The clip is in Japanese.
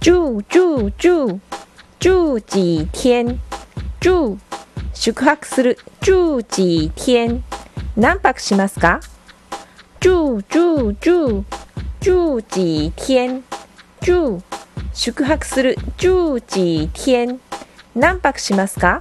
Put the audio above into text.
住住住住几天住宿泊する住几天何泊しますか？住住住住几天住宿泊する住几天何泊しますか？